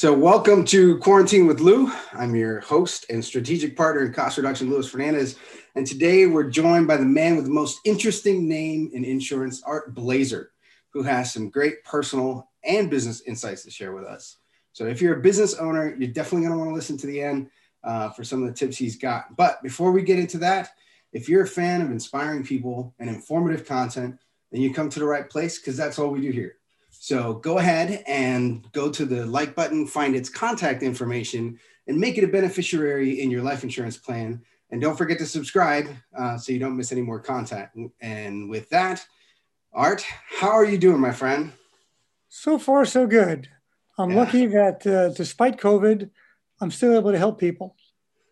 So, welcome to Quarantine with Lou. I'm your host and strategic partner in cost reduction, Luis Fernandez. And today we're joined by the man with the most interesting name in insurance, Art Blazer, who has some great personal and business insights to share with us. So, if you're a business owner, you're definitely going to want to listen to the end uh, for some of the tips he's got. But before we get into that, if you're a fan of inspiring people and informative content, then you come to the right place because that's all we do here. So go ahead and go to the like button, find its contact information, and make it a beneficiary in your life insurance plan. And don't forget to subscribe uh, so you don't miss any more content. And with that, Art, how are you doing, my friend? So far, so good. I'm yeah. lucky that uh, despite COVID, I'm still able to help people.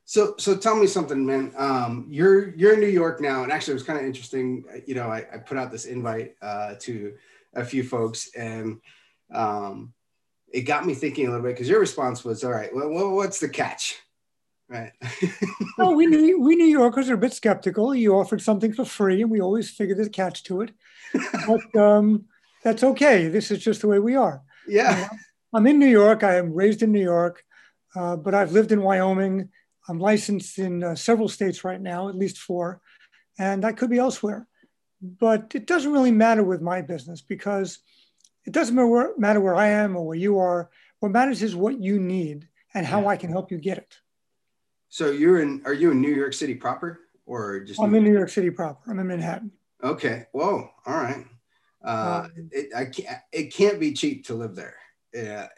So, so tell me something, man. Um, you're you're in New York now, and actually, it was kind of interesting. You know, I, I put out this invite uh, to a few folks, and um, it got me thinking a little bit because your response was, "All right, well, what's the catch?" Right. well, we New, we New Yorkers are a bit skeptical. You offered something for free, and we always figure there's a catch to it. But um, that's okay. This is just the way we are. Yeah. I'm in New York. I am raised in New York, uh, but I've lived in Wyoming. I'm licensed in uh, several states right now, at least four, and I could be elsewhere but it doesn't really matter with my business because it doesn't matter where I am or where you are. What matters is what you need and how yeah. I can help you get it. So you're in? Are you in New York City proper, or just? I'm New in New York City proper. I'm in Manhattan. Okay. Whoa. All right. Uh, um, it, I can't. It can't be cheap to live there. Yeah.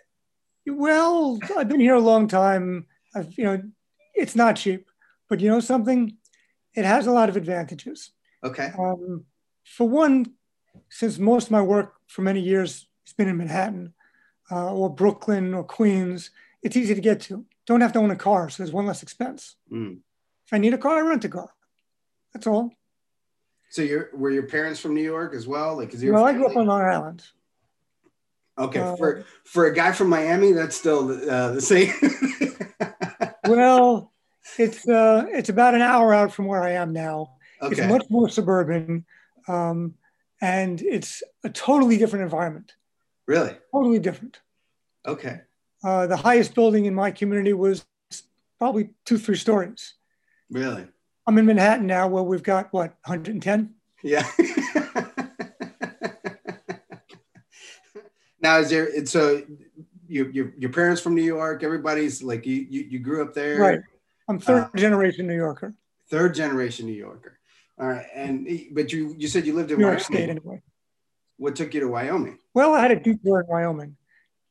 Well, I've been here a long time. I've, you know, it's not cheap, but you know something, it has a lot of advantages. Okay. Um, for one, since most of my work for many years has been in Manhattan uh, or Brooklyn or Queens, it's easy to get to. Don't have to own a car, so there's one less expense. Mm. If I need a car, I rent a car. That's all. So you're were your parents from New York as well? Like, is your well, family? I grew up on Long Island. Okay, uh, for for a guy from Miami, that's still uh, the same. well, it's uh, it's about an hour out from where I am now. Okay. It's much more suburban. Um, and it's a totally different environment. Really? Totally different. Okay. Uh, the highest building in my community was probably two, three stories. Really? I'm in Manhattan now where we've got what, 110? Yeah. now, is there, so you, your, your parents from New York, everybody's like, you, you, you grew up there? Right. I'm third uh, generation New Yorker. Third generation New Yorker. All right, and but you you said you lived in New York Wyoming. State anyway. What took you to Wyoming? Well, I had a deep in Wyoming.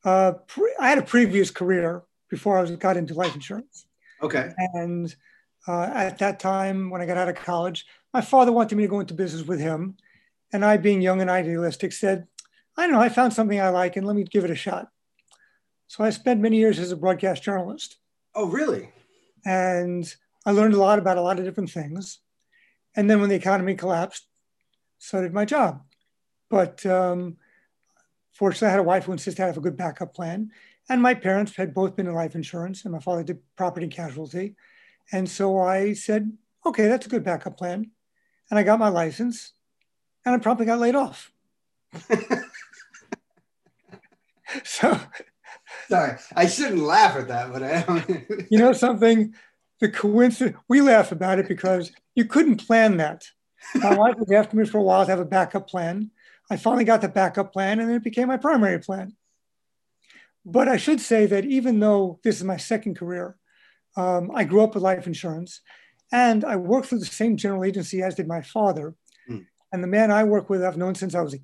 Uh, pre- I had a previous career before I was, got into life insurance. Okay. And uh, at that time, when I got out of college, my father wanted me to go into business with him, and I, being young and idealistic, said, "I don't know. I found something I like, and let me give it a shot." So I spent many years as a broadcast journalist. Oh, really? And I learned a lot about a lot of different things. And then when the economy collapsed, so did my job. But um, fortunately, I had a wife who insisted I have a good backup plan. And my parents had both been in life insurance, and my father did property and casualty. And so I said, okay, that's a good backup plan. And I got my license, and I promptly got laid off. so, sorry, I shouldn't laugh at that, but I. you know something? The coincidence, we laugh about it because you couldn't plan that. My wife was after me for a while to have a backup plan. I finally got the backup plan and then it became my primary plan. But I should say that even though this is my second career, um, I grew up with life insurance and I worked for the same general agency as did my father. Mm. And the man I work with, I've known since I was,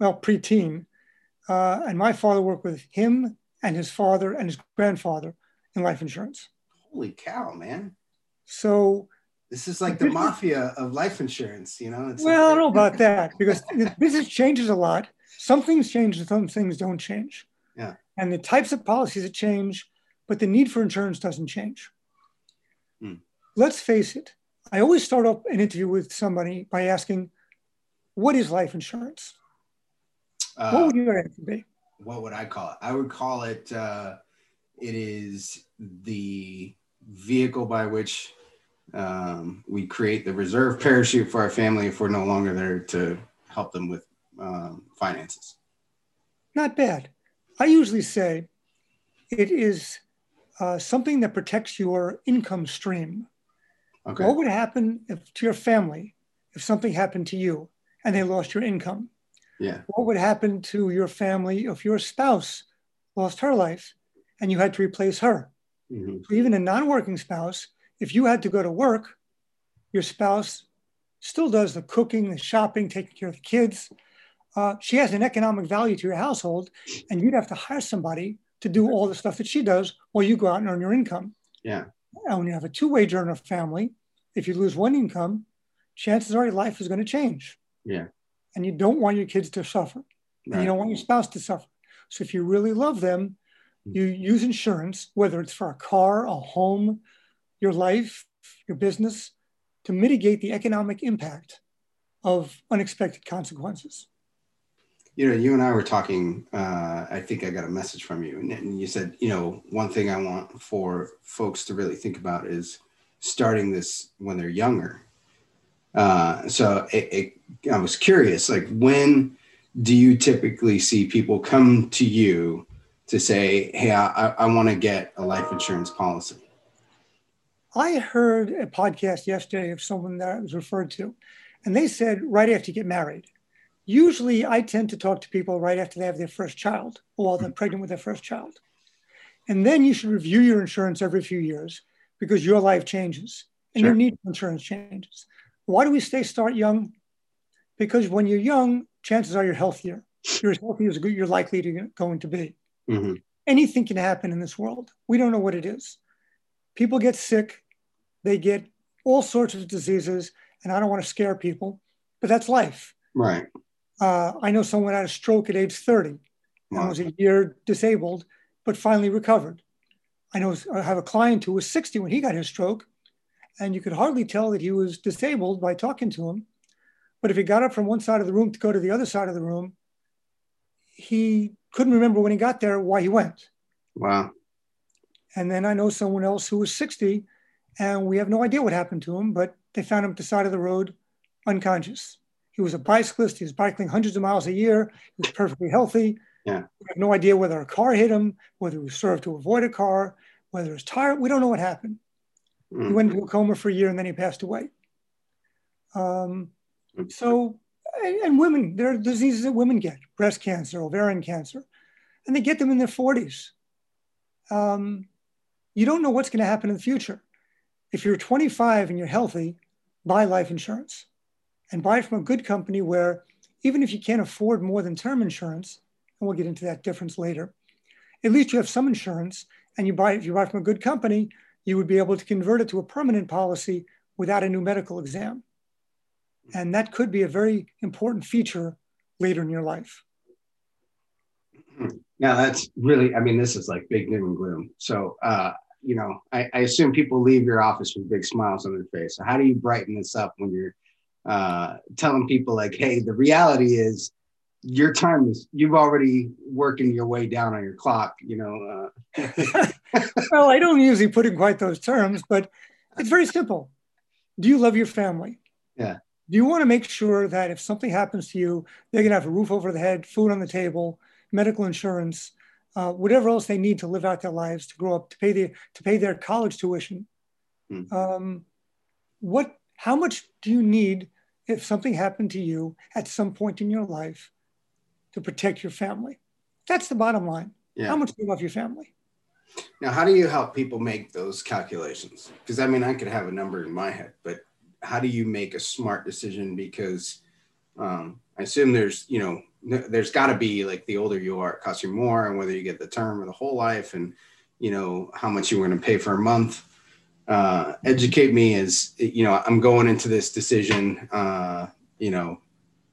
well, preteen. Uh, and my father worked with him and his father and his grandfather in life insurance holy cow, man. So this is like the mafia of life insurance, you know? It's well, like- I don't know about that because business changes a lot. Some things change, some things don't change. Yeah. And the types of policies that change, but the need for insurance doesn't change. Hmm. Let's face it. I always start up an interview with somebody by asking, "What is life insurance?" Uh, what would your answer be? What would I call it? I would call it. Uh, it is the vehicle by which um, we create the reserve parachute for our family if we're no longer there to help them with um, finances. Not bad. I usually say It is uh, something that protects your income stream. Okay. What would happen if to your family if something happened to you and they lost your income? Yeah. What would happen to your family if your spouse lost her life and you had to replace her? Mm-hmm. So even a non-working spouse, if you had to go to work, your spouse still does the cooking, the shopping, taking care of the kids. Uh, she has an economic value to your household, and you'd have to hire somebody to do all the stuff that she does while you go out and earn your income. Yeah. And when you have a two-wage earner family, if you lose one income, chances are your life is going to change. Yeah. And you don't want your kids to suffer. Right. And you don't want your spouse to suffer. So if you really love them, you use insurance, whether it's for a car, a home, your life, your business, to mitigate the economic impact of unexpected consequences. You know, you and I were talking. Uh, I think I got a message from you, and you said, you know, one thing I want for folks to really think about is starting this when they're younger. Uh, so it, it, I was curious, like, when do you typically see people come to you to say, hey, I, I want to get a life insurance policy? I heard a podcast yesterday of someone that I was referred to, and they said right after you get married. Usually, I tend to talk to people right after they have their first child or while they're hmm. pregnant with their first child. And then you should review your insurance every few years because your life changes and sure. your need for insurance changes. Why do we stay start young? Because when you're young, chances are you're healthier. You're as healthy as you're likely to going to be. Mm-hmm. Anything can happen in this world. We don't know what it is. People get sick, they get all sorts of diseases, and I don't want to scare people, but that's life. Right. Uh, I know someone had a stroke at age 30 wow. and was a year disabled, but finally recovered. I know I have a client who was 60 when he got his stroke, and you could hardly tell that he was disabled by talking to him. But if he got up from one side of the room to go to the other side of the room, he couldn't remember when he got there why he went. Wow. And then I know someone else who was 60 and we have no idea what happened to him, but they found him at the side of the road unconscious. He was a bicyclist. He was bicycling hundreds of miles a year. He was perfectly healthy. Yeah. We have no idea whether a car hit him, whether he was served to avoid a car, whether his tire. We don't know what happened. Mm. He went into a coma for a year and then he passed away. Um, mm. so, and, and women, there are diseases that women get breast cancer, ovarian cancer, and they get them in their 40s. Um, you don't know what's going to happen in the future. If you're 25 and you're healthy, buy life insurance and buy it from a good company where even if you can't afford more than term insurance, and we'll get into that difference later, at least you have some insurance and you buy if you buy from a good company, you would be able to convert it to a permanent policy without a new medical exam. And that could be a very important feature later in your life. Now that's really, I mean, this is like big doom and gloom. So, uh, you know, I, I, assume people leave your office with big smiles on their face. So how do you brighten this up when you're uh, telling people like, hey, the reality is your time is you've already working your way down on your clock you know uh. well i don't usually put in quite those terms but it's very simple do you love your family yeah you want to make sure that if something happens to you they're going to have a roof over the head food on the table medical insurance uh, whatever else they need to live out their lives to grow up to pay the to pay their college tuition mm. um, what how much do you need if something happened to you at some point in your life to protect your family. That's the bottom line. Yeah. How much do you love your family? Now, how do you help people make those calculations? Because I mean, I could have a number in my head, but how do you make a smart decision? Because um, I assume there's, you know, there's got to be like the older you are, it costs you more, and whether you get the term or the whole life, and you know how much you're going to pay for a month. Uh, educate me as you know, I'm going into this decision. Uh, you know,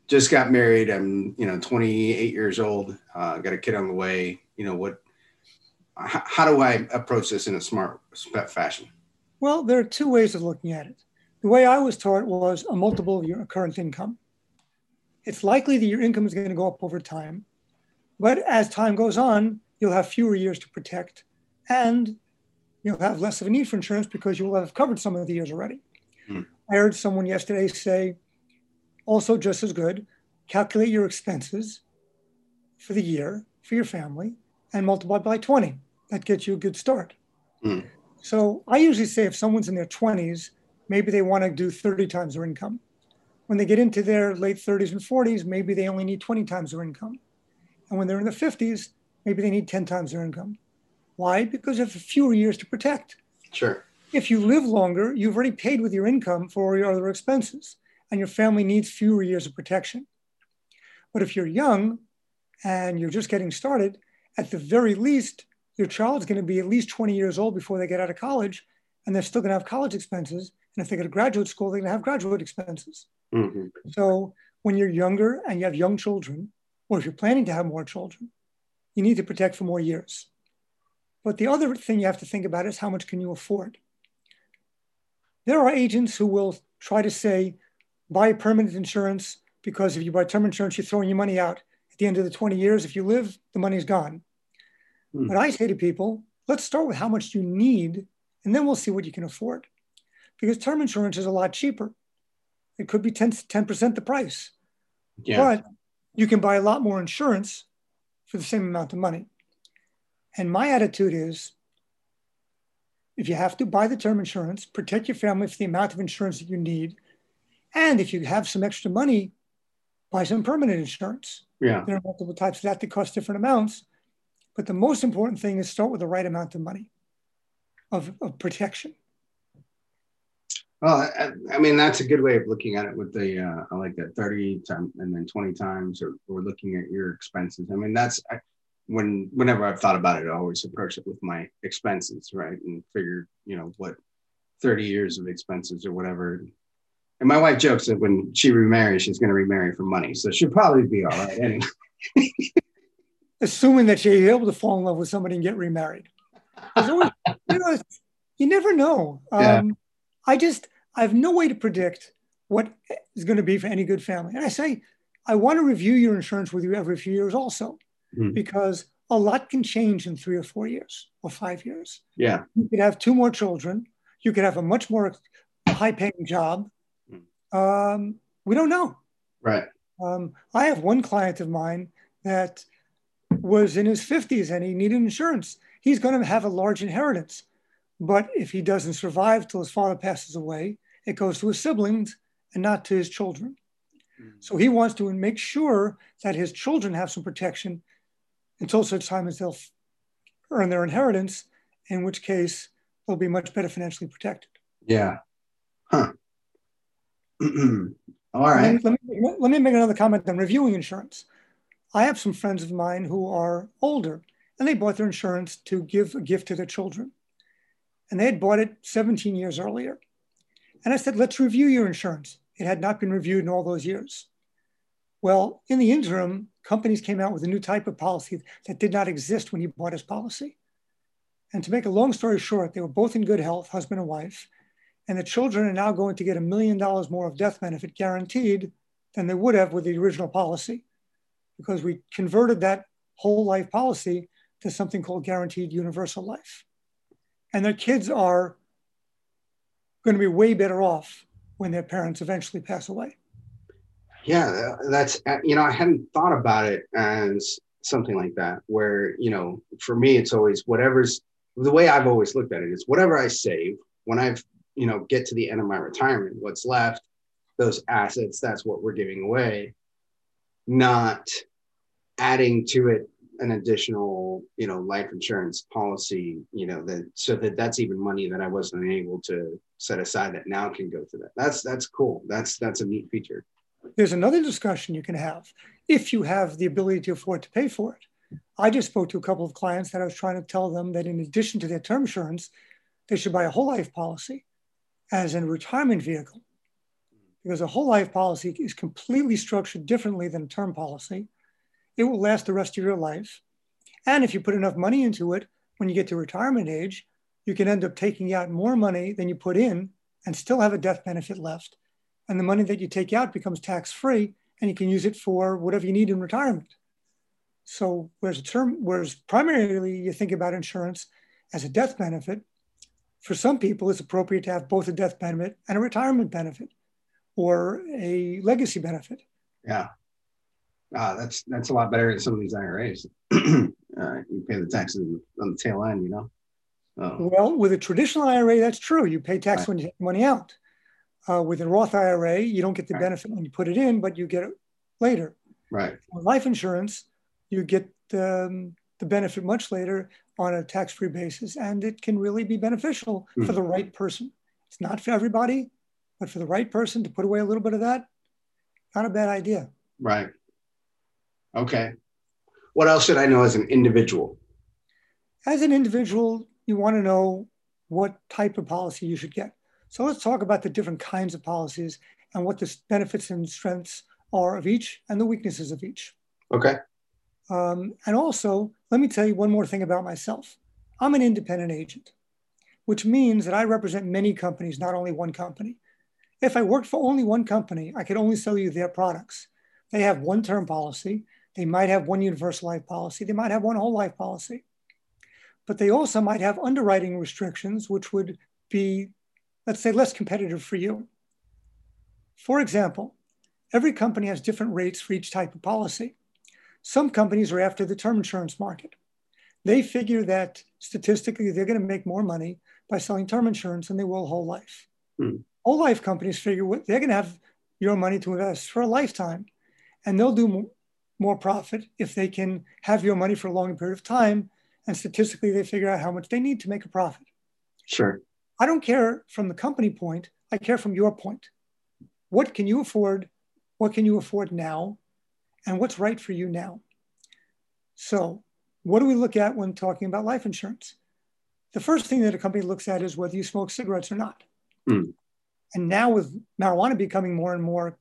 just got married. I'm, you know, 28 years old. Uh, got a kid on the way. You know, what, how, how do I approach this in a smart fashion? Well, there are two ways of looking at it. The way I was taught was a multiple of your current income. It's likely that your income is going to go up over time, but as time goes on, you'll have fewer years to protect and you'll have less of a need for insurance because you will have covered some of the years already. Hmm. I heard someone yesterday say also, just as good, calculate your expenses for the year for your family and multiply by 20. that gets you a good start. Mm. So I usually say if someone's in their 20s, maybe they want to do 30 times their income. When they get into their late 30s and 40s, maybe they only need 20 times their income. And when they're in the 50s, maybe they need 10 times their income. Why? Because you have fewer years to protect. Sure. If you live longer, you've already paid with your income for your other expenses, and your family needs fewer years of protection. But if you're young and you're just getting started, at the very least, your child's going to be at least 20 years old before they get out of college, and they're still going to have college expenses. And if they go to graduate school, they're going to have graduate expenses. Mm-hmm. So when you're younger and you have young children, or if you're planning to have more children, you need to protect for more years. But the other thing you have to think about is how much can you afford? There are agents who will try to say, buy permanent insurance because if you buy term insurance, you're throwing your money out. At the end of the 20 years, if you live, the money's gone. Mm. But I say to people, let's start with how much you need, and then we'll see what you can afford. Because term insurance is a lot cheaper. It could be 10, 10% the price. Yeah. But you can buy a lot more insurance for the same amount of money. And my attitude is if you have to buy the term insurance, protect your family for the amount of insurance that you need. And if you have some extra money, buy some permanent insurance. Yeah. There are multiple types of that that cost different amounts. But the most important thing is start with the right amount of money of, of protection. Well, I, I, mean, that's a good way of looking at it with the, uh, I like that 30 times and then 20 times or, or looking at your expenses. I mean, that's, I, when whenever I've thought about it, I always approach it with my expenses, right? And figure, you know, what 30 years of expenses or whatever. And my wife jokes that when she remarries, she's going to remarry for money. So she'll probably be all right anyway. Assuming that she's able to fall in love with somebody and get remarried. Always, you know, you never know. Yeah. Um, I just, I have no way to predict what is going to be for any good family. And I say, I want to review your insurance with you every few years also mm. because a lot can change in three or four years or five years. Yeah. You could have two more children. You could have a much more high paying job. Mm. Um, we don't know. Right. Um, I have one client of mine that was in his 50s and he needed insurance. He's going to have a large inheritance. But if he doesn't survive till his father passes away, it goes to his siblings and not to his children. Mm. So he wants to make sure that his children have some protection until such time as they'll earn their inheritance, in which case they'll be much better financially protected. Yeah. Huh. All right. Let me, let me make another comment on reviewing insurance. I have some friends of mine who are older and they bought their insurance to give a gift to their children. And they had bought it 17 years earlier. And I said, let's review your insurance. It had not been reviewed in all those years. Well, in the interim, companies came out with a new type of policy that did not exist when he bought his policy. And to make a long story short, they were both in good health, husband and wife, and the children are now going to get a million dollars more of death benefit guaranteed than they would have with the original policy because we converted that whole life policy to something called guaranteed universal life. And their kids are going to be way better off when their parents eventually pass away. Yeah, that's you know I hadn't thought about it as something like that. Where you know, for me, it's always whatever's the way I've always looked at it is whatever I save when I've you know get to the end of my retirement, what's left, those assets, that's what we're giving away, not adding to it an additional you know life insurance policy you know that so that that's even money that i wasn't able to set aside that now can go to that that's that's cool that's that's a neat feature there's another discussion you can have if you have the ability to afford to pay for it. I just spoke to a couple of clients that I was trying to tell them that in addition to their term insurance, they should buy a whole life policy as a retirement vehicle. Because a whole life policy is completely structured differently than a term policy. It will last the rest of your life. And if you put enough money into it, when you get to retirement age, you can end up taking out more money than you put in and still have a death benefit left and the money that you take out becomes tax free and you can use it for whatever you need in retirement. So whereas term, whereas primarily you think about insurance as a death benefit, for some people it's appropriate to have both a death benefit and a retirement benefit or a legacy benefit. Yeah. Uh, that's that's a lot better than some of these IRAs. uh, you pay the taxes on the tail end, you know? Well, with a traditional IRA, that's true. You pay tax right. when you take money out. Uh, with a Roth IRA, you don't get the right. benefit when you put it in, but you get it later. Right. With life insurance, you get um, the benefit much later on a tax-free basis, and it can really be beneficial mm. for the right person. It's not for everybody, but for the right person to put away a little bit of that, not a bad idea. Right. Okay. What else should I know as an individual? As an individual, you want to know what type of policy you should get. So let's talk about the different kinds of policies and what the benefits and strengths are of each and the weaknesses of each. Okay. Um, and also, let me tell you one more thing about myself. I'm an independent agent, which means that I represent many companies, not only one company. If I worked for only one company, I could only sell you their products. They have one term policy. They might have one universal life policy. They might have one whole life policy but they also might have underwriting restrictions, which would be, let's say, less competitive for you. For example, every company has different rates for each type of policy. Some companies are after the term insurance market. They figure that statistically they're going to make more money by selling term insurance than they will whole life. Hmm. Whole life companies figure they're going to have your money to invest for a lifetime, and they'll do more profit if they can have your money for a longer period of time and statistically they figure out how much they need to make a profit. Sure. I don't care from the company point, I care from your point. What can you afford? What can you afford now? And what's right for you now? So, what do we look at when talking about life insurance? The first thing that a company looks at is whether you smoke cigarettes or not. Mm. And now, with marijuana becoming more and more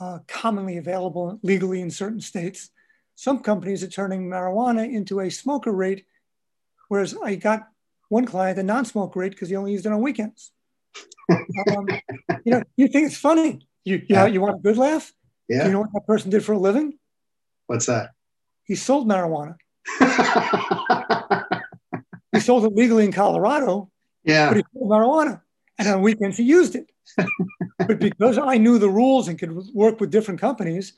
uh, commonly available legally in certain states, some companies are turning marijuana into a smoker rate Whereas I got one client, a non-smoker rate, because he only used it on weekends. um, you know, you think it's funny. You, you, yeah. you want a good laugh? Yeah. Do you know what that person did for a living? What's that? He sold marijuana. he sold it legally in Colorado. Yeah. But he sold marijuana. And on weekends he used it. But because I knew the rules and could work with different companies,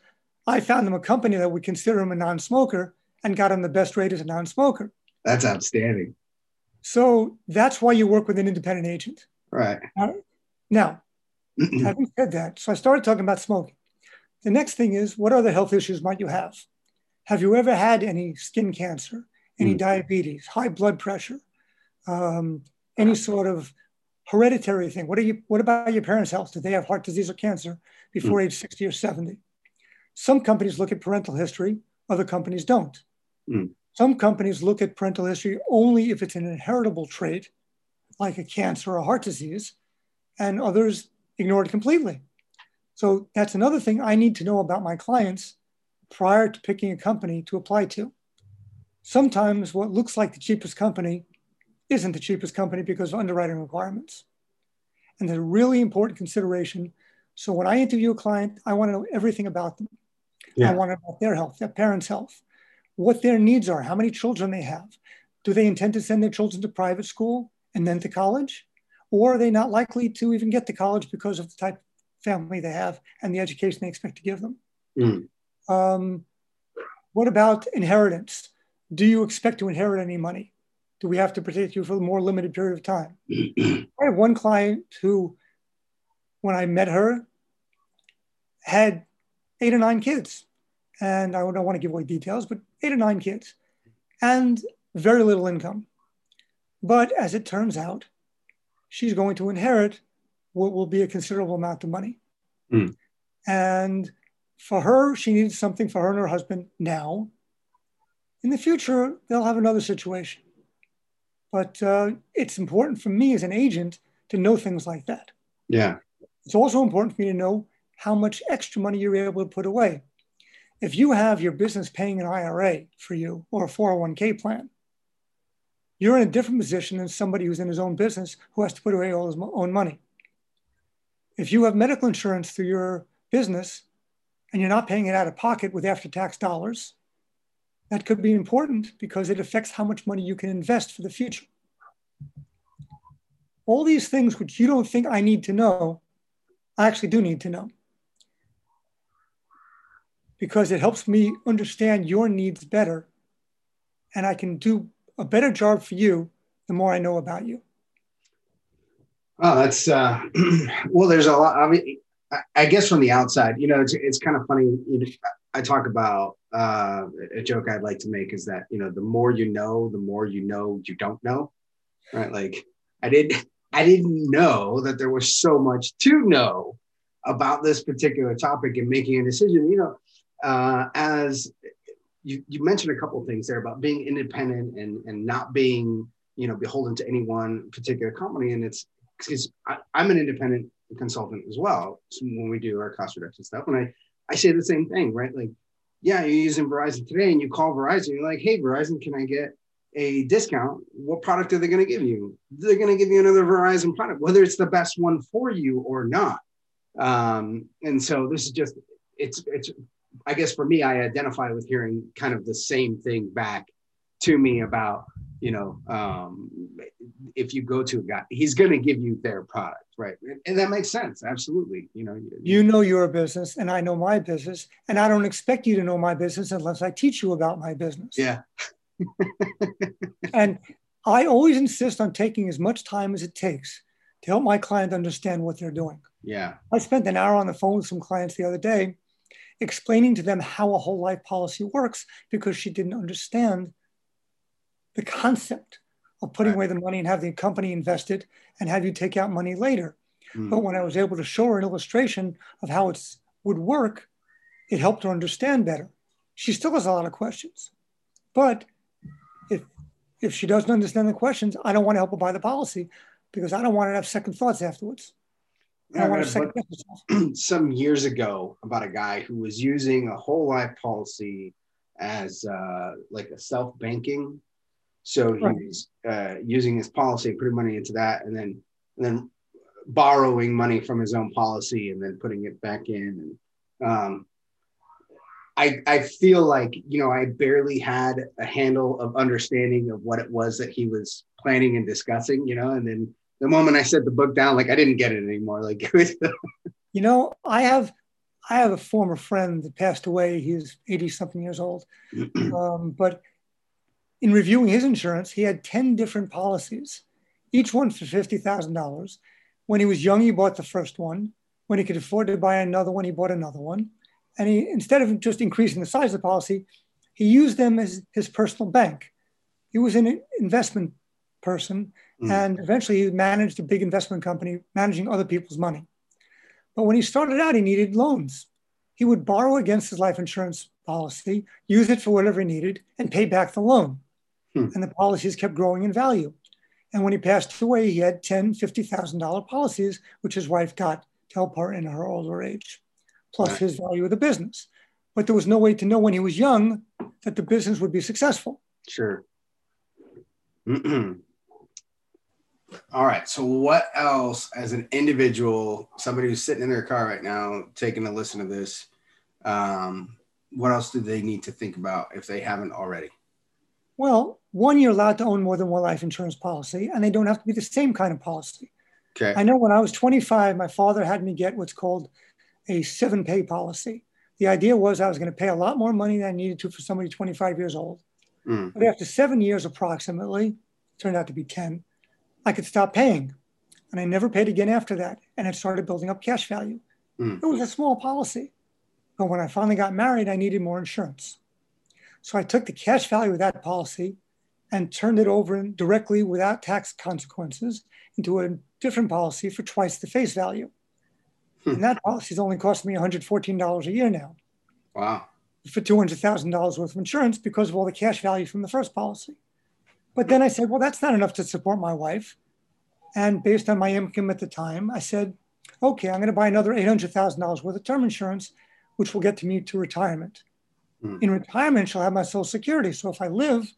I found them a company that would consider him a non-smoker and got him the best rate as a non-smoker. That's outstanding. So that's why you work with an independent agent. Right. Now, now having said that, so I started talking about smoking. The next thing is what other health issues might you have? Have you ever had any skin cancer, any mm. diabetes, high blood pressure, um, any sort of hereditary thing? What are you? What about your parents' health? Did they have heart disease or cancer before mm. age 60 or 70? Some companies look at parental history, other companies don't. Mm. Some companies look at parental history only if it's an inheritable trait, like a cancer or a heart disease, and others ignore it completely. So that's another thing I need to know about my clients prior to picking a company to apply to. Sometimes what looks like the cheapest company isn't the cheapest company because of underwriting requirements. And there's a really important consideration. So when I interview a client, I want to know everything about them. Yeah. I want to know about their health, their parents' health, what their needs are, how many children they have. Do they intend to send their children to private school and then to college? Or are they not likely to even get to college because of the type of family they have and the education they expect to give them? Mm. Um, what about inheritance? Do you expect to inherit any money? Do we have to protect you for a more limited period of time? I have one client who, when I met her, had eight or nine kids. And I don't want to give away details, but eight or nine kids, and very little income. But as it turns out, she's going to inherit what will be a considerable amount of money. Mm. And for her, she needs something for her and her husband now. In the future, they'll have another situation. But uh, it's important for me as an agent to know things like that. Yeah. It's also important for me to know how much extra money you're able to put away if you have your business paying an IRA for you or a 401k plan, you're in a different position than somebody who's in his own business who has to put away all his own money. If you have medical insurance through your business and you're not paying it out of pocket with after tax dollars, that could be important because it affects how much money you can invest for the future. All these things which you don't think I need to know, I actually do need to know because it helps me understand your needs better and I can do a better job for you the more I know about you. Oh, that's uh, well. There's a lot. I mean, I guess from the outside, you know, it's it's kind of funny. I talk about uh, a joke I'd like to make is that you know, the more you know, the more you know you don't know, right? Like I didn't I didn't know that there was so much to know about this particular topic and making a decision. You know, uh, as you, you mentioned a couple things there about being independent and and not being you know beholden to any one particular company, and it's because I'm an independent consultant as well so when we do our cost reduction stuff. And I, I say the same thing, right? Like, yeah, you're using Verizon today and you call Verizon, you're like, hey, Verizon, can I get a discount? What product are they going to give you? They're going to give you another Verizon product, whether it's the best one for you or not. Um, and so this is just, it's, it's, I guess for me, I identify with hearing kind of the same thing back to me about you know um, if you go to a guy he's going to give you their product right? And that makes sense absolutely you know you know your business and i know my business and i don't expect you to know my business unless i teach you about my business. Yeah. And i always insist on taking as much time as it takes to help my client understand what they're doing. Yeah. I spent an hour on the phone with some clients the other day explaining to them how a whole life policy works because she didn't understand the concept of putting right. away the money and have the company invest it and have you take out money later. Mm. But when I was able to show her an illustration of how it would work, it helped her understand better. She still has a lot of questions. But if if she doesn't understand the questions, I don't want to help her buy the policy because I don't want her to have second thoughts afterwards. I want to second some years ago about a guy who was using a whole life policy as uh, like a self banking so he right. was uh, using his policy, and putting money into that, and then and then borrowing money from his own policy and then putting it back in. And um, I I feel like you know I barely had a handle of understanding of what it was that he was planning and discussing. You know, and then the moment I set the book down, like I didn't get it anymore. Like you know, I have I have a former friend that passed away. He's 80 something years old. Um, but in reviewing his insurance, he had 10 different policies, each one for $50,000. When he was young, he bought the first one. When he could afford to buy another one, he bought another one. And he, instead of just increasing the size of the policy, he used them as his personal bank. He was an investment person, mm. and eventually he managed a big investment company managing other people's money. But when he started out, he needed loans. He would borrow against his life insurance policy, use it for whatever he needed, and pay back the loan. Hmm. And the policies kept growing in value. And when he passed away, he had ten, $50,000 policies, which his wife got to help her in her older age, plus right. his value of the business. But there was no way to know when he was young that the business would be successful. Sure. All right. So, what else, as an individual, somebody who's sitting in their car right now, taking a listen to this, um, what else do they need to think about if they haven't already? Well, one, you're allowed to own more than one life insurance policy, and they don't have to be the same kind of policy. Okay. I know when I was 25, my father had me get what's called a seven pay policy. The idea was I was going to pay a lot more money than I needed to for somebody 25 years old. Mm. But after seven years approximately, turned out to be 10, I could stop paying. And I never paid again after that. And it started building up cash value. Mm. It was a small policy. But when I finally got married, I needed more insurance. So I took the cash value of that policy and turned it over directly without tax consequences into a different policy for twice the face value. Hmm. And that policy is only costing me $114 a year now. Wow. For $200,000 worth of insurance because of all the cash value from the first policy. But then I said, well, that's not enough to support my wife. And based on my income at the time, I said, okay, I'm going to buy another $800,000 worth of term insurance, which will get to me to retirement. Mm. In retirement, she'll have my Social Security. So if I live,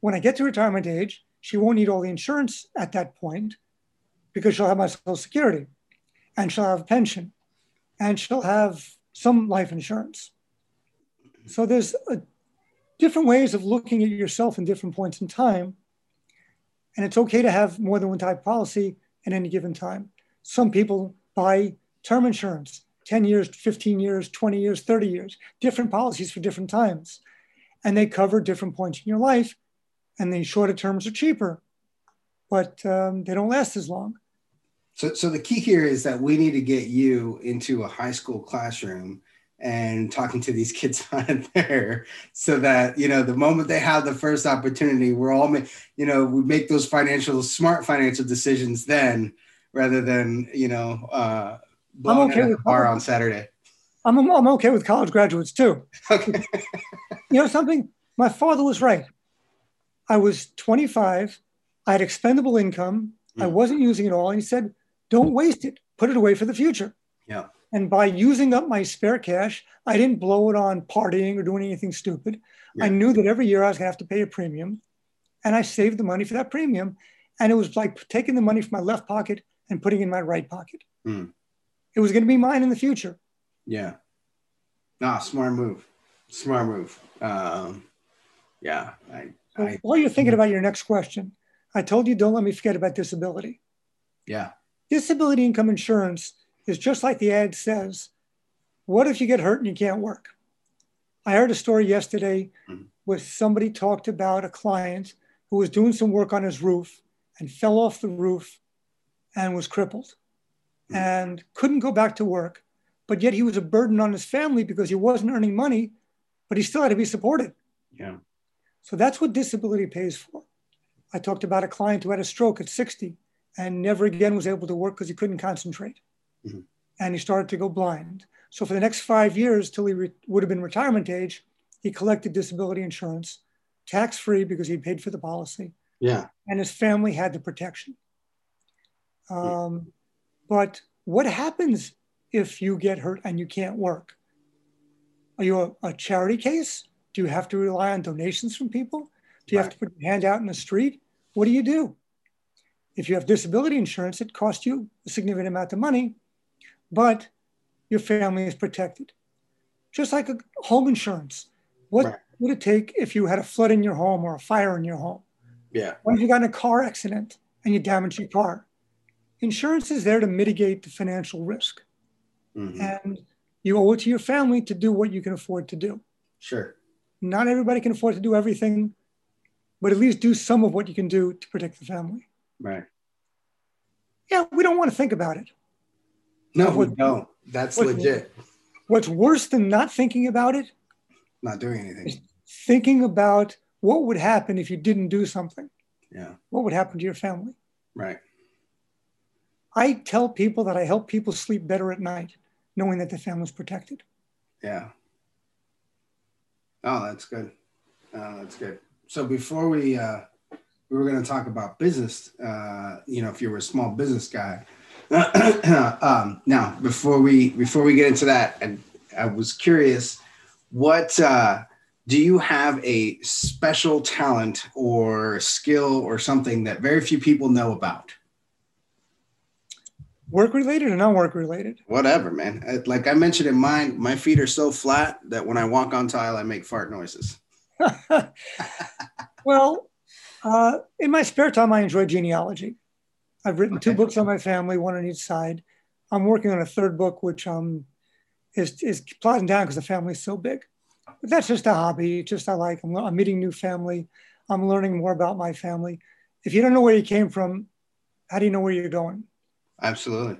when I get to retirement age, she won't need all the insurance at that point because she'll have my Social Security and she'll have a pension and she'll have some life insurance. So there's a, different ways of looking at yourself in different points in time. And it's okay to have more than one type of policy at any given time. Some people buy term insurance 10 years, 15 years, 20 years, 30 years, different policies for different times. and they cover different points in your life. And the shorter terms are cheaper, but um, they don't last as long. So, so the key here is that we need to get you into a high school classroom and talking to these kids on there so that you know the moment they have the first opportunity we're all you know we make those financial smart financial decisions then rather than you know uh I'm okay with bar on saturday I'm, I'm okay with college graduates too okay you know something my father was right i was 25 i had expendable income mm. i wasn't using it all and he said don't waste it. Put it away for the future. Yeah. And by using up my spare cash, I didn't blow it on partying or doing anything stupid. Yeah. I knew that every year I was going to have to pay a premium. And I saved the money for that premium. And it was like taking the money from my left pocket and putting it in my right pocket. Mm. It was going to be mine in the future. Yeah. Nah, smart move. Smart move. Um, yeah. I, I, while you're thinking about your next question, I told you don't let me forget about disability. Yeah. Disability income insurance is just like the ad says. What if you get hurt and you can't work? I heard a story yesterday mm-hmm. where somebody talked about a client who was doing some work on his roof and fell off the roof and was crippled. And couldn't go back to work. But yet he was a burden on his family because he wasn't earning money, but he still had to be supported. Yeah. So that's what disability pays for. I talked about a client who had a stroke at 60 and never again was able to work because he couldn't concentrate. Mm-hmm. And he started to go blind. So for the next five years, till he re- would have been retirement age, he collected disability insurance, tax free because he paid for the policy. Yeah. And his family had the protection. Um, yeah. But what happens if you get hurt and you can't work? Are you a, a, charity case? Do you have to rely on donations from people? Do you right. have to put your hand out in the street? What do you do? If you have disability insurance, it costs you a significant amount of money, but your family is protected. Just like a home insurance. What right. would it take if you had a flood in your home or a fire in your home? Yeah. What if you got in a car accident and you damage your car? Insurance is there to mitigate the financial risk. Mm-hmm. And you owe it to your family to do what you can afford to do. Sure. Not everybody can afford to do everything, but at least do some of what you can do to protect the family. Right. Yeah, we don't want to think about it. No, what, we don't. That's what, legit. What's worse than not thinking about it? Not doing anything. thinking about what would happen if you didn't do something. Yeah. What would happen to your family? Right. I tell people that I help people sleep better at night, knowing that the family's protected. Yeah. Oh, that's good. Oh, that's good. So before we uh, we were going to talk about business. Uh, you know, if you were a small business guy. um, now, before we before we get into that, and I was curious, what uh, do you have a special talent or skill or something that very few people know about? Work related or non work related? Whatever, man. Like I mentioned in mine, my feet are so flat that when I walk on tile, I make fart noises. well, uh, in my spare time, I enjoy genealogy. I've written okay. two books on my family, one on each side. I'm working on a third book, which um, is, is plotting down because the family's so big. But that's just a hobby. Just I like. I'm, I'm meeting new family. I'm learning more about my family. If you don't know where you came from, how do you know where you're going? Absolutely.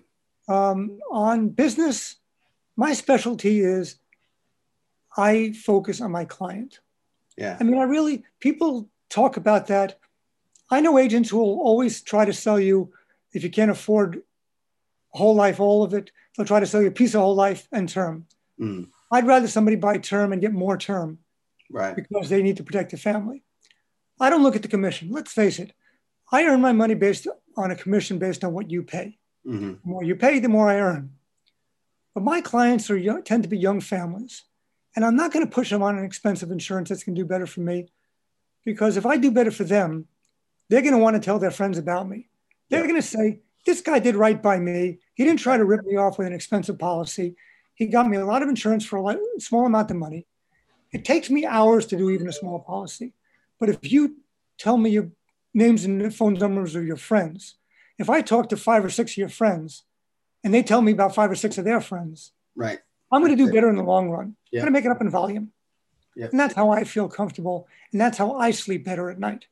Um, on business, my specialty is I focus on my client. Yeah. I mean, I really people talk about that. I know agents who will always try to sell you, if you can't afford whole life, all of it, they'll try to sell you a piece of whole life and term. Mm. I'd rather somebody buy term and get more term. Right. Because they need to protect the family. I don't look at the commission. Let's face it. I earn my money based on a commission based on what you pay. Mm-hmm. The more you pay, the more I earn. But my clients are young, tend to be young families. And I'm not going to push them on an expensive insurance that's going to do better for me because if I do better for them, they're going to want to tell their friends about me. They're yeah. going to say, this guy did right by me. He didn't try to rip me off with an expensive policy. He got me a lot of insurance for a small amount of money. It takes me hours to do even a small policy. But if you tell me your names and phone numbers of your friends, if I talk to five or six of your friends and they tell me about five or six of their friends, right, I'm going to do better in the long run. Yeah. I'm going to make it up in volume. Yep. And that's how I feel comfortable. And that's how I sleep better at night.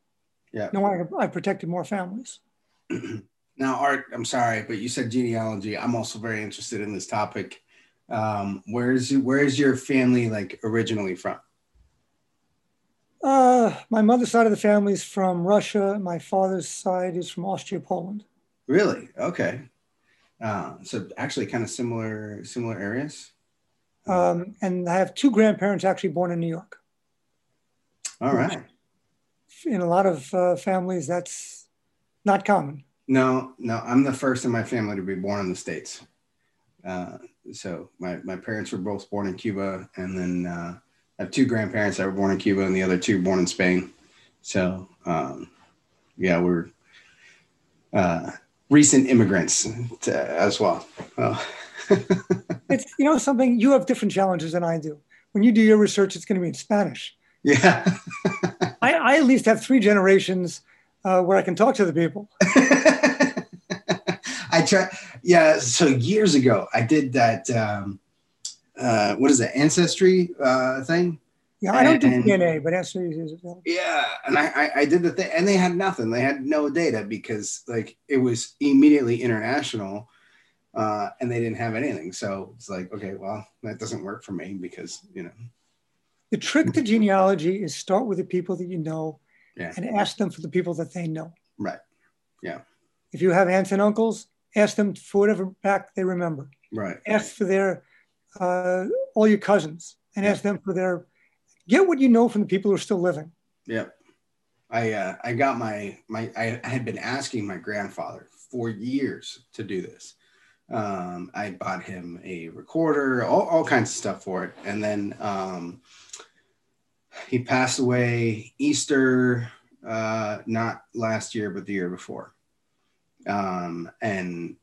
Yeah. No, I, I protected more families. now, Art, I'm sorry, but you said genealogy. I'm also very interested in this topic. Um, where's where's your family like originally from? Uh, my mother's side of the family is from Russia. My father's side is from Austria, Poland. Really? Okay. Uh, so actually, kind of similar similar areas. Um, and I have two grandparents actually born in New York. All right. In a lot of uh, families, that's not common. No, no, I'm the first in my family to be born in the States. Uh, so my, my parents were both born in Cuba, and then uh, I have two grandparents that were born in Cuba, and the other two born in Spain. So um, yeah, we're uh, recent immigrants to, as well. well. it's you know something you have different challenges than I do. When you do your research, it's going to be in Spanish. Yeah, I, I, at least have three generations uh, where I can talk to the people. I try. Yeah, so years ago, I did that. Um, uh, what is it? Ancestry uh, thing. Yeah, I don't and, do DNA, but ancestry is. As well. Yeah, and I, I, I did the thing, and they had nothing. They had no data because like it was immediately international uh, and they didn't have anything. So it's like, okay, well, that doesn't work for me because you know. The trick to genealogy is start with the people that you know, yeah. and ask them for the people that they know. Right. Yeah. If you have aunts and uncles, ask them for whatever back they remember. Right. Ask for their uh, all your cousins, and yeah. ask them for their. Get what you know from the people who are still living. Yeah. I uh, I got my my I had been asking my grandfather for years to do this um, I bought him a recorder, all, all kinds of stuff for it. And then um, he passed away Easter, uh, not last year, but the year before. Um, and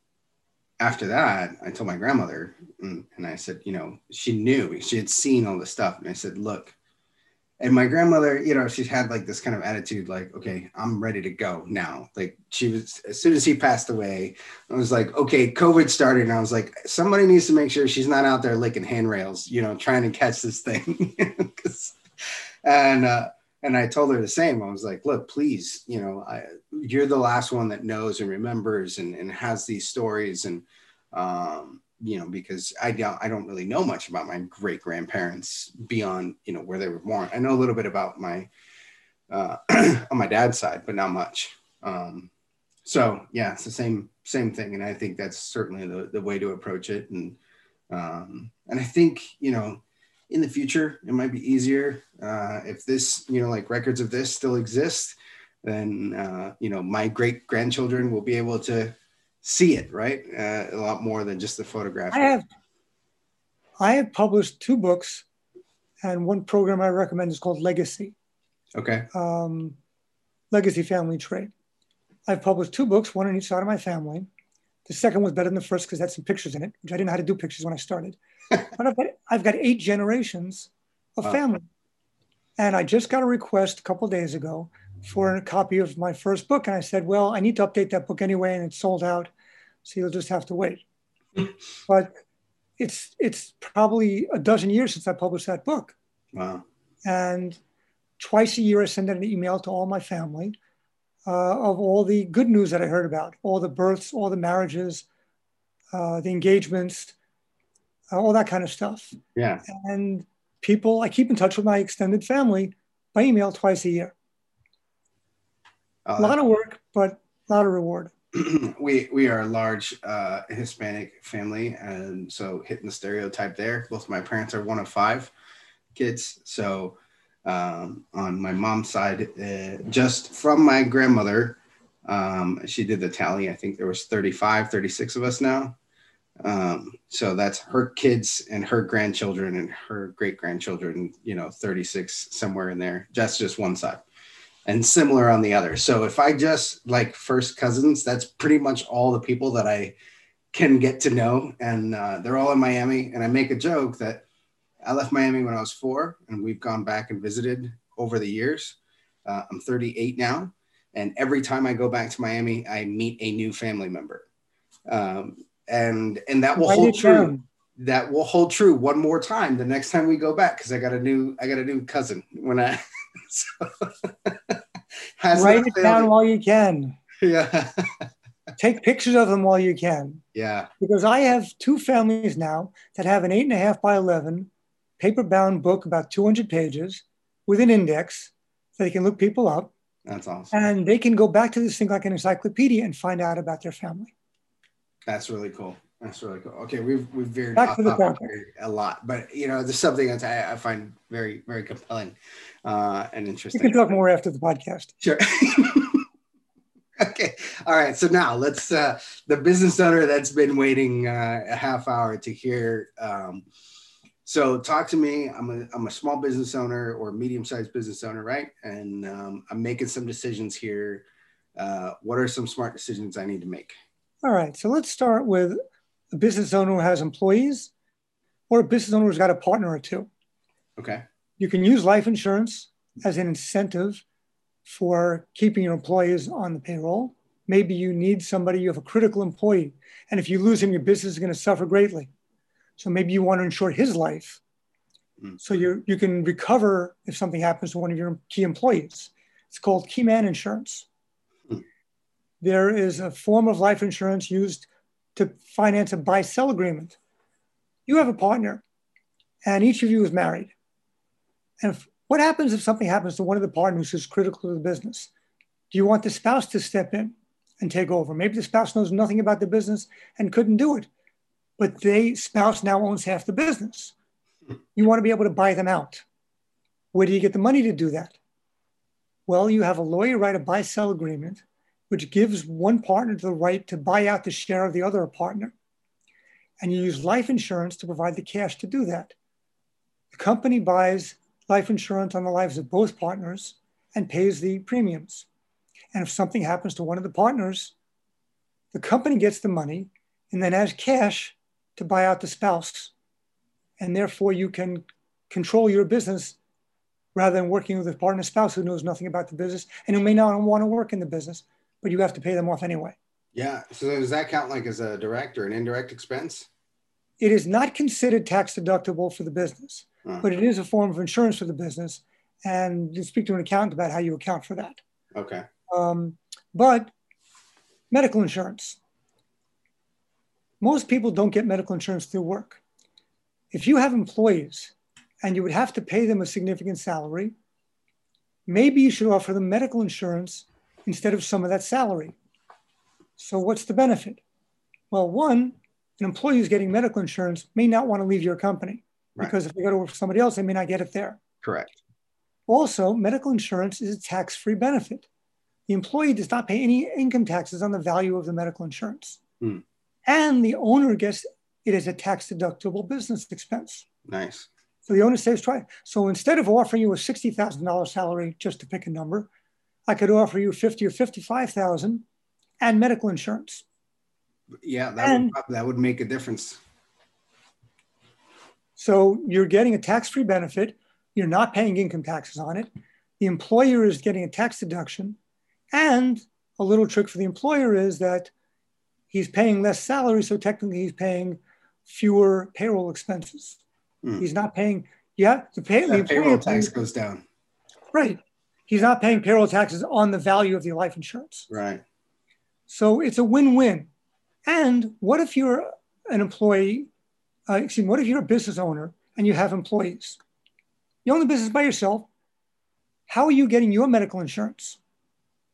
after that, I told my grandmother, and, and I said, you know, she knew, she had seen all this stuff. And I said, look, and my grandmother you know she's had like this kind of attitude like okay i'm ready to go now. Like she was as soon as he passed away i was like okay covid started. And i was like somebody needs to make sure she's not out there licking handrails you know trying to catch this thing. And uh and i told her the same. I was like look please you know I, you're the last one that knows and remembers and, and has these stories. And um you know, because I don't, I don't really know much about my great grandparents beyond, you know, where they were born. I know a little bit about my, uh, on my dad's side, but not much. Um, so yeah, it's the same, same thing. And I think that's certainly the, the way to approach it. And, um, and I think, you know, in the future, it might be easier, uh, if this, you know, like records of this still exist, then, uh, you know, my great grandchildren will be able to, see it, right? Uh, a lot more than just the photograph. I have, I have published two books, and one program I recommend is called Legacy. Okay. Um, Legacy Family Tree. I've published two books, one on each side of my family. The second was better than the first because it had some pictures in it, which I didn't know how to do pictures when I started. but I've got, I've got eight generations of wow. family. And I just got a request a couple days ago for a copy of my first book. And I said, well, I need to update that book anyway, and it's sold out. So you'll just have to wait. but it's it's probably a dozen years since I published that book. Wow. And twice a year I send out an email to all my family uh, of all the good news that I heard about, all the births, all the marriages, uh, the engagements, uh, all that kind of stuff. Yeah. And people, I keep in touch with my extended family by email twice a year. Uh, a lot of work, but a lot of reward. we we are a large uh, Hispanic family, and so hitting the stereotype there. Both my parents are one of five kids, so um, on my mom's side, uh, just from my grandmother, um, she did the tally. I think there was 35, 36 of us now. Um, so that's her kids and her grandchildren and her great grandchildren. You know, 36 somewhere in there. That's just one side and similar on the other. So if I just like first cousins, that's pretty much all the people that I can get to know. And uh, they're all in Miami. And I make a joke that I left Miami when I was four, and we've gone back and visited over the years. Uh, I'm 38 now. And every time I go back to Miami, I meet a new family member. Um, and and that will Write hold true. Down. that will hold true one more time the next time we go back because I got a new I got a new cousin when I so, write it down while you can. Yeah. Take pictures of them while you can. Yeah. Because I have two families now that have an eight and a half by 11 paper bound book, about 200 pages with an index so they can look people up. That's awesome. And they can go back to this thing like an encyclopedia and find out about their family. That's really cool. That's really cool. Okay, we've we've veered the topic. a lot, but you know, there's something that I, I find very very compelling uh, and interesting. We can talk more after the podcast. Sure. okay. All right. So now let's uh, the business owner that's been waiting uh, a half hour to hear. Um, so talk to me. I'm a I'm a small business owner or medium sized business owner, right? And um, I'm making some decisions here. Uh, what are some smart decisions I need to make? All right. So let's start with a business owner who has employees or a business owner who's got a partner or two. Okay. You can use life insurance as an incentive for keeping your employees on the payroll. Maybe you need somebody, you have a critical employee, and if you lose him, your business is going to suffer greatly. So maybe you want to insure his life. Mm. So you, you can recover if something happens to one of your key employees. It's called key man insurance. Mm. There is a form of life insurance used to finance a buy sell agreement. You have a partner, and each of you is married. And if, what happens if something happens to one of the partners who's critical to the business? Do you want the spouse to step in and take over? Maybe the spouse knows nothing about the business and couldn't do it, but the spouse now owns half the business. You want to be able to buy them out. Where do you get the money to do that? Well, you have a lawyer write a buy sell agreement which gives one partner the right to buy out the share of the other partner. And you use life insurance to provide the cash to do that. The company buys life insurance on the lives of both partners and pays the premiums. And if something happens to one of the partners, the company gets the money and then has cash to buy out the spouse. And therefore, you can control your business rather than working with a partner spouse who knows nothing about the business and who may not want to work in the business but you have to pay them off anyway. Yeah. So does that count like as a direct or an indirect expense? It is not considered tax deductible for the business, uh-huh. but it is a form of insurance for the business. And you speak to an accountant about how you account for that. Okay. Um, but medical insurance. Most people don't get medical insurance through work. If you have employees and you would have to pay them a significant salary, maybe you should offer them medical insurance instead of some of that salary. So, what's the benefit? Well, one, an employee who's getting medical insurance may not want to leave your company right. because if they go to work for somebody else, they may not get it there. Correct. Also, medical insurance is a tax free benefit. The employee does not pay any income taxes on the value of the medical insurance. Hmm. And the owner gets it as a tax deductible business expense. Nice. So the owner saves twice. So instead of offering you a $60,000 salary, just to pick a number, I could offer you 50 or 55,000 and medical insurance. Yeah, that, and, would, that would make a difference. So you're getting a tax-free benefit. You're not paying income taxes on it. The employer is getting a tax deduction. And a little trick for the employer is that he's paying less salary. So technically he's paying fewer payroll expenses. Mm. He's not paying, yeah, the, pay, the payroll tax goes down. Right he's not paying payroll taxes on the value of the life insurance. Right. So it's a win-win. And what if you're an employee? Uh, excuse me. What if you're a business owner and you have employees? You own the business by yourself. How are you getting your medical insurance?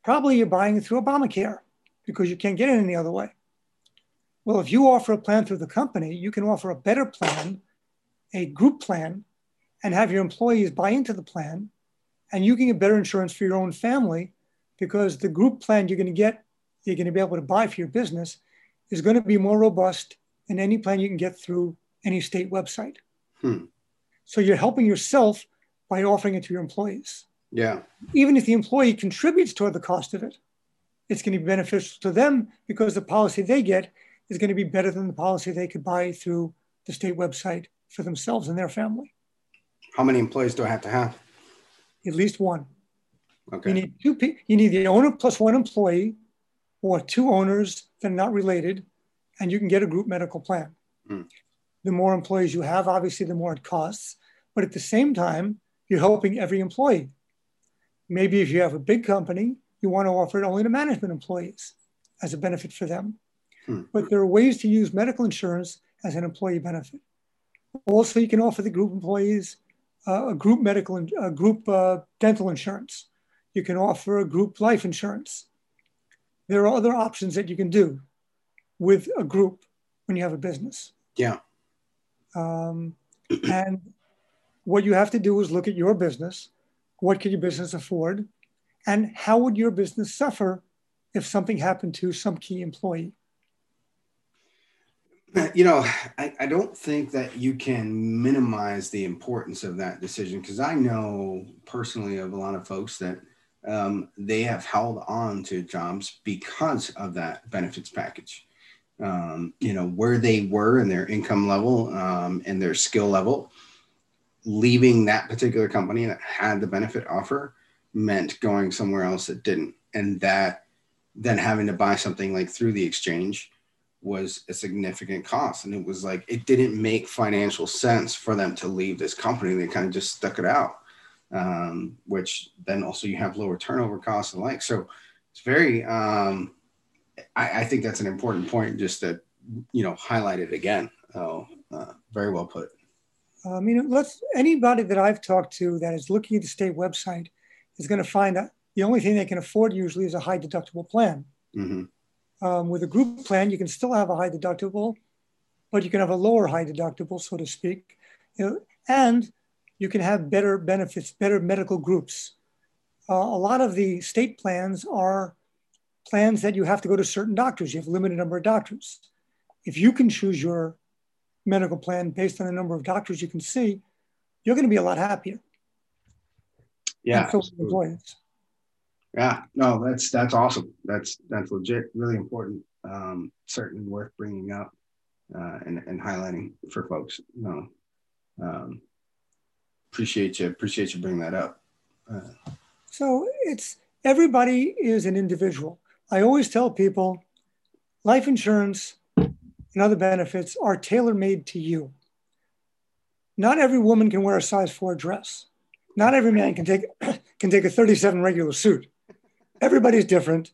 Probably you're buying it through Obamacare because you can't get it any other way. Well, if you offer a plan through the company, you can offer a better plan, a group plan, and have your employees buy into the plan and you can get better insurance for your own family because the group plan you're going to get, you're going to be able to buy for your business is going to be more robust than any plan you can get through any state website. Hmm. So you're helping yourself by offering it to your employees. Yeah. Even if the employee contributes toward the cost of it, it's going to be beneficial to them because the policy they get is going to be better than the policy they could buy through the state website for themselves and their family. How many employees do I have to have? at least one. Okay. You need two. You need the owner plus one employee, or two owners that are not related, and you can get a group medical plan. Mm. The more employees you have, obviously, the more it costs. But at the same time, you're helping every employee. Maybe if you have a big company, you want to offer it only to management employees as a benefit for them. Hmm. But there are ways to use medical insurance as an employee benefit. Also, you can offer the group employees uh, a group medical, a group uh, dental insurance. You can offer a group life insurance. There are other options that you can do with a group when you have a business. Yeah. Um, and what you have to do is look at your business. What can your business afford? And how would your business suffer if something happened to some key employee? You know, I, I don't think that you can minimize the importance of that decision because I know personally of a lot of folks that um, they have held on to jobs because of that benefits package. Um, you know, where they were in their income level um, and their skill level, leaving that particular company that had the benefit offer meant going somewhere else that didn't. And that then having to buy something like through the exchange was a significant cost. And it was like, it didn't make financial sense for them to leave this company. They kind of just stuck it out, um, which then also you have lower turnover costs and like. So it's very, um, I, I, think that's an important point just to, you know, highlight it again. Oh, uh, very well put. I mean, let's anybody that I've talked to that is looking at the state website is going to find that the only thing they can afford usually is a high deductible plan. Mm-hmm. Um, with a group plan, you can still have a high deductible, but you can have a lower high deductible, so to speak. You know, and you can have better benefits, better medical groups. Uh, a lot of the state plans are plans that you have to go to certain doctors. You have a limited number of doctors. If you can choose your medical plan based on the number of doctors you can see, you're going to be a lot happier. Yeah. employees. Yeah, no, that's that's awesome. That's that's legit, really important. Um, certainly worth bringing up uh, and and highlighting for folks. No, um, appreciate you. Appreciate you bringing that up. Uh, so it's everybody is an individual. I always tell people, life insurance and other benefits are tailor made to you. Not every woman can wear a size four dress. Not every man can take can take a 37 regular suit everybody's different.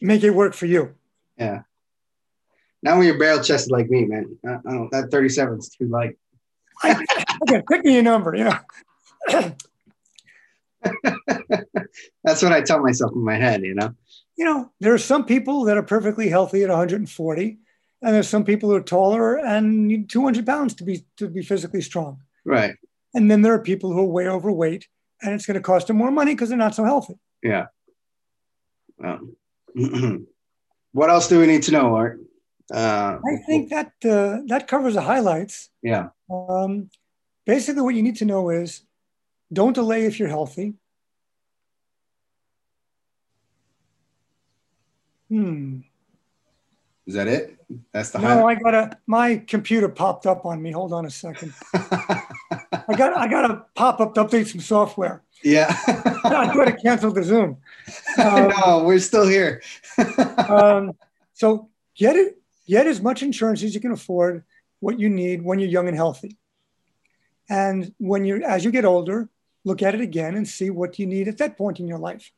Make it work for you. Yeah. Now when you're barrel chested like me, man, I, I don't, that 37 is too light. okay, pick me a number, you know. That's what I tell myself in my head, you know. You know, there are some people that are perfectly healthy at 140, and there's some people who are taller and need 200 pounds to be to be physically strong. Right. And then there are people who are way overweight, and it's going to cost them more money because they're not so healthy. Yeah. Um, what else do we need to know, Art? Uh, I think that uh, that covers the highlights. Yeah. Um, basically, what you need to know is don't delay if you're healthy. Hmm. Is that it? That's the no. Highlight? I got a my computer popped up on me. Hold on a second. I got I got a pop up to update some software. Yeah. I could have canceled the Zoom. Um, no, we're still here. um, so get it, get as much insurance as you can afford, what you need when you're young and healthy. And when you're as you get older, look at it again and see what you need at that point in your life.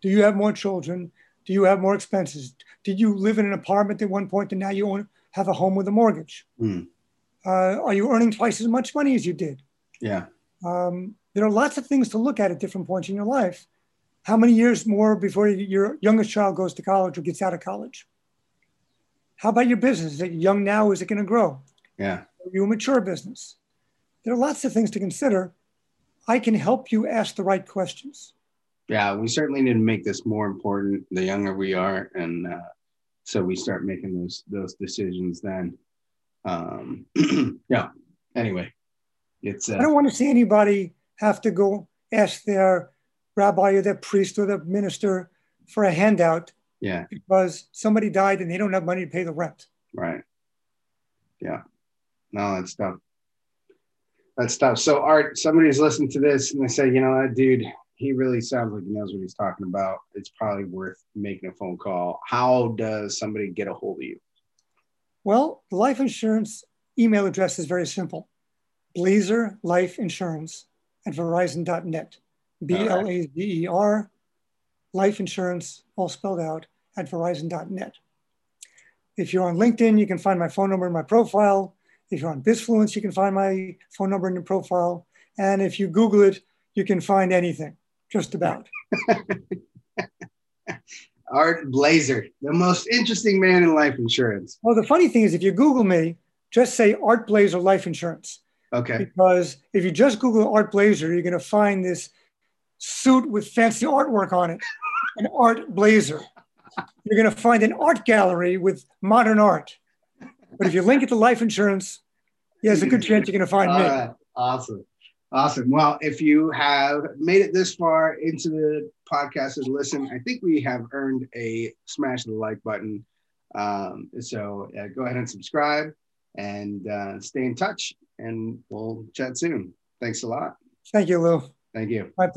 Do you have more children? Do you have more expenses? Did you live in an apartment at one point and now you own, have a home with a mortgage? Mm. Uh, are you earning twice as much money as you did? Yeah. Um, there are lots of things to look at at different points in your life. How many years more before your youngest child goes to college or gets out of college? How about your business? Is it young now? Is it going to grow? Yeah. Are you a mature business? There are lots of things to consider. I can help you ask the right questions. Yeah, we certainly need to make this more important the younger we are, and uh, so we start making those those decisions then. Um, yeah. Anyway, it's. Uh, I don't want to see anybody have to go ask their rabbi or their priest or their minister for a handout yeah because somebody died and they don't have money to pay the rent right yeah no that's tough that's tough so art somebody's listening to this and they say you know that dude he really sounds like he knows what he's talking about it's probably worth making a phone call how does somebody get a hold of you well the life insurance email address is very simple Blazer Life Insurance at Verizon.net. B L A Z E R, life insurance, all spelled out, at Verizon.net. If you're on LinkedIn, you can find my phone number in my profile. If you're on Bizfluence, you can find my phone number in your profile. And if you Google it, you can find anything, just about. Art Blazer, the most interesting man in life insurance. Well, the funny thing is, if you Google me, just say Art Blazer Life Insurance. Okay. Because if you just Google Art Blazer, you're going to find this suit with fancy artwork on it, an art blazer. You're going to find an art gallery with modern art. But if you link it to life insurance, yeah, there's a good chance you're going to find All me. right. Awesome. Awesome. Well, if you have made it this far into the podcast and listen, I think we have earned a smash the like button. Um, so uh, go ahead and subscribe and uh, stay in touch, and we'll chat soon. Thanks a lot. Thank you, Lou. Thank you. My